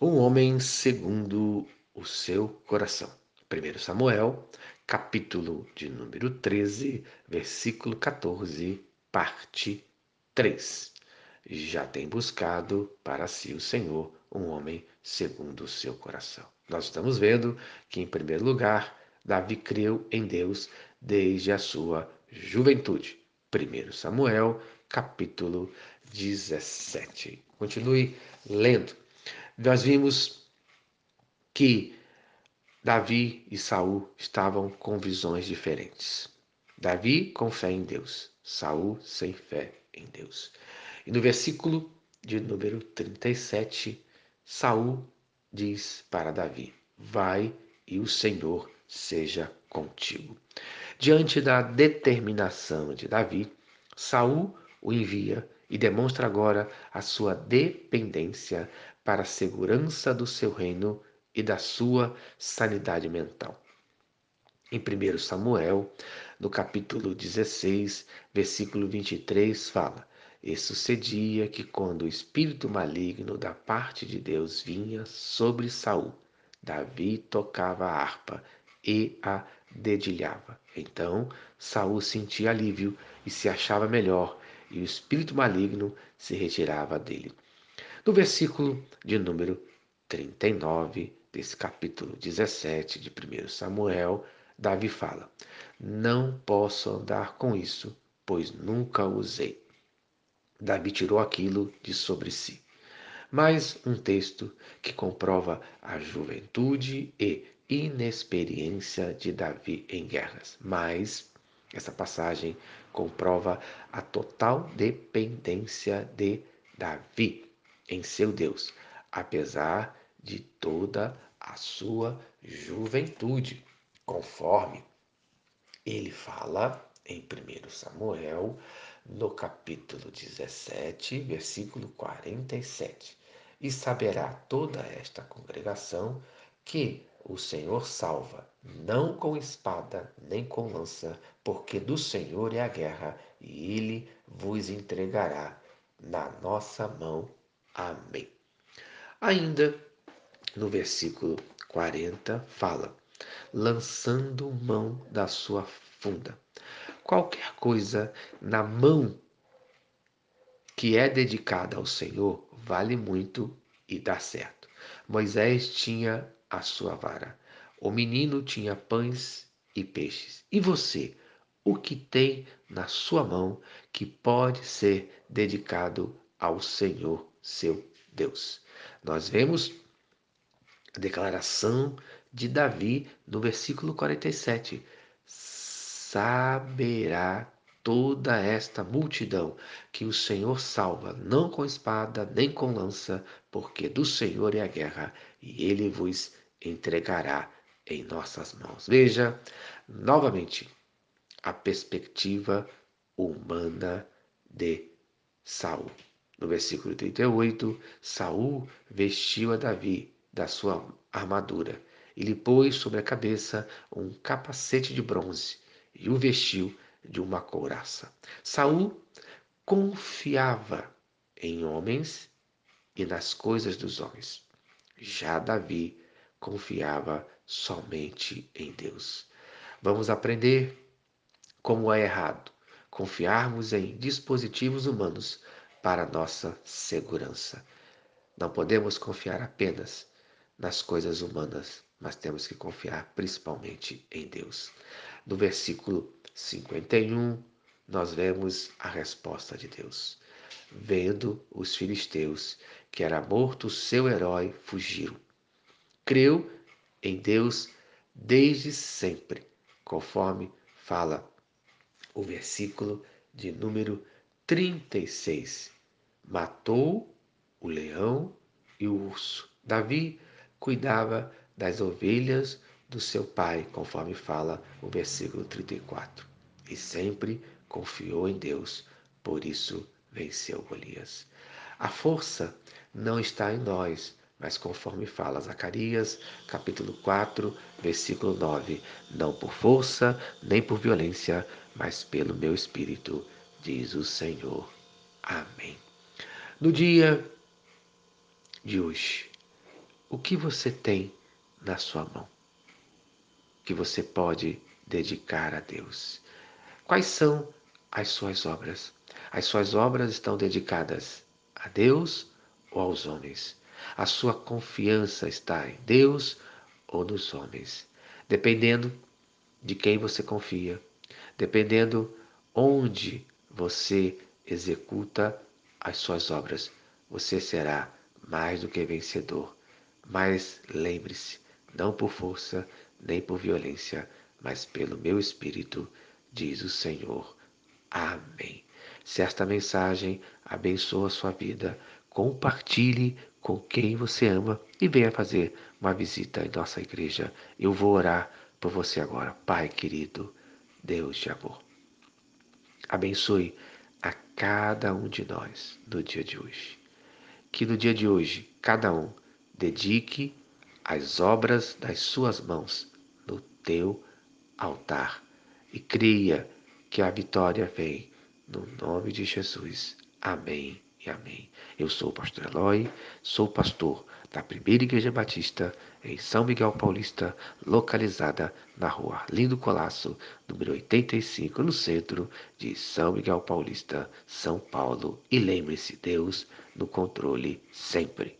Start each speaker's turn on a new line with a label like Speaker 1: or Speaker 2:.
Speaker 1: Um homem segundo o seu coração. 1 Samuel, capítulo de número 13, versículo 14, parte 3. Já tem buscado para si o Senhor um homem segundo o seu coração. Nós estamos vendo que, em primeiro lugar, Davi creu em Deus desde a sua juventude. 1 Samuel, capítulo 17. Continue lendo nós vimos que Davi e Saul estavam com visões diferentes. Davi com fé em Deus, Saul sem fé em Deus. E no versículo de número 37, Saul diz para Davi: Vai e o Senhor seja contigo. Diante da determinação de Davi, Saul o envia e demonstra agora a sua dependência para a segurança do seu reino e da sua sanidade mental. Em 1 Samuel, no capítulo 16, versículo 23, fala: E sucedia que quando o espírito maligno da parte de Deus vinha sobre Saul, Davi tocava a harpa e a dedilhava. Então Saul sentia alívio e se achava melhor, e o espírito maligno se retirava dele. No versículo de número 39 desse capítulo 17 de 1 Samuel, Davi fala: Não posso andar com isso, pois nunca usei. Davi tirou aquilo de sobre si. Mais um texto que comprova a juventude e inexperiência de Davi em guerras. Mas essa passagem comprova a total dependência de Davi em seu Deus, apesar de toda a sua juventude, conforme ele fala em 1 Samuel, no capítulo 17, versículo 47. E saberá toda esta congregação que o Senhor salva, não com espada nem com lança, porque do Senhor é a guerra, e ele vos entregará na nossa mão Amém. Ainda no versículo 40 fala: lançando mão da sua funda. Qualquer coisa na mão que é dedicada ao Senhor vale muito e dá certo. Moisés tinha a sua vara. O menino tinha pães e peixes. E você, o que tem na sua mão que pode ser dedicado ao Senhor seu Deus. Nós vemos a declaração de Davi no versículo 47. Saberá toda esta multidão que o Senhor salva, não com espada nem com lança, porque do Senhor é a guerra, e ele vos entregará em nossas mãos. Veja novamente a perspectiva humana de Saul. No versículo 38, Saul vestiu a Davi da sua armadura e lhe pôs sobre a cabeça um capacete de bronze e o vestiu de uma couraça. Saul confiava em homens e nas coisas dos homens. Já Davi confiava somente em Deus. Vamos aprender como é errado confiarmos em dispositivos humanos para nossa segurança. Não podemos confiar apenas nas coisas humanas, mas temos que confiar principalmente em Deus. No versículo 51, nós vemos a resposta de Deus. Vendo os filisteus que era morto seu herói, fugiram. Creu em Deus desde sempre, conforme fala o versículo de número 36. Matou o leão e o urso. Davi cuidava das ovelhas do seu pai, conforme fala o versículo 34. E sempre confiou em Deus, por isso venceu Golias. A força não está em nós, mas conforme fala Zacarias, capítulo 4, versículo 9: Não por força nem por violência, mas pelo meu espírito diz o Senhor. Amém. No dia de hoje, O que você tem na sua mão que você pode dedicar a Deus? Quais são as suas obras? As suas obras estão dedicadas a Deus ou aos homens? A sua confiança está em Deus ou nos homens? Dependendo de quem você confia, dependendo onde você executa as suas obras, você será mais do que vencedor. Mas lembre-se, não por força nem por violência, mas pelo meu espírito, diz o Senhor. Amém. Se esta mensagem abençoa a sua vida, compartilhe com quem você ama e venha fazer uma visita em nossa igreja. Eu vou orar por você agora. Pai querido, Deus de amor. Abençoe a cada um de nós no dia de hoje. Que no dia de hoje, cada um dedique as obras das suas mãos no teu altar e creia que a vitória vem no nome de Jesus. Amém amém. Eu sou o pastor Eloy, sou pastor da Primeira Igreja Batista em São Miguel Paulista, localizada na rua Lindo Colasso, número 85, no centro de São Miguel Paulista, São Paulo. E lembre-se, Deus no controle sempre.